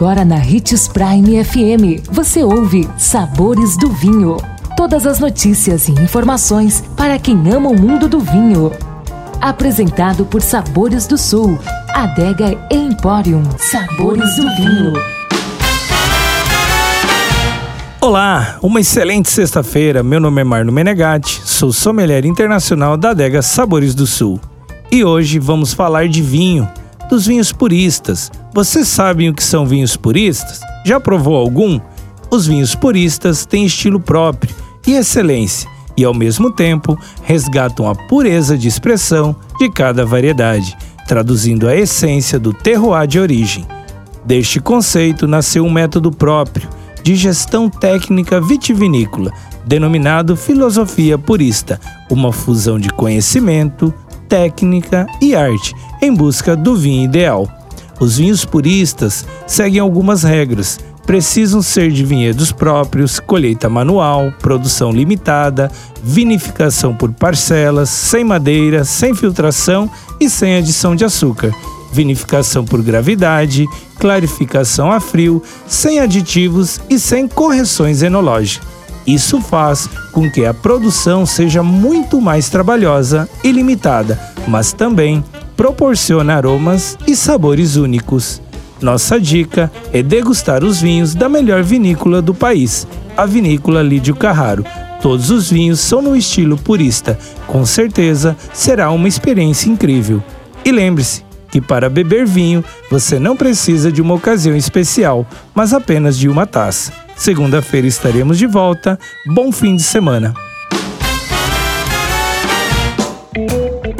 Agora na Ritz Prime FM, você ouve Sabores do Vinho. Todas as notícias e informações para quem ama o mundo do vinho. Apresentado por Sabores do Sul, Adega Emporium. Sabores do Vinho. Olá, uma excelente sexta-feira. Meu nome é Marno Menegatti, sou sommelier internacional da Adega Sabores do Sul. E hoje vamos falar de vinho, dos vinhos puristas. Vocês sabem o que são vinhos puristas? Já provou algum? Os vinhos puristas têm estilo próprio e excelência, e ao mesmo tempo resgatam a pureza de expressão de cada variedade, traduzindo a essência do terroir de origem. Deste conceito nasceu um método próprio de gestão técnica vitivinícola, denominado filosofia purista, uma fusão de conhecimento, técnica e arte em busca do vinho ideal. Os vinhos puristas seguem algumas regras. Precisam ser de vinhedos próprios, colheita manual, produção limitada, vinificação por parcelas, sem madeira, sem filtração e sem adição de açúcar vinificação por gravidade, clarificação a frio, sem aditivos e sem correções enológicas. Isso faz com que a produção seja muito mais trabalhosa e limitada, mas também proporciona aromas e sabores únicos. Nossa dica é degustar os vinhos da melhor vinícola do país, a Vinícola Lídio Carraro. Todos os vinhos são no estilo purista. Com certeza será uma experiência incrível. E lembre-se, que para beber vinho você não precisa de uma ocasião especial, mas apenas de uma taça. Segunda-feira estaremos de volta. Bom fim de semana.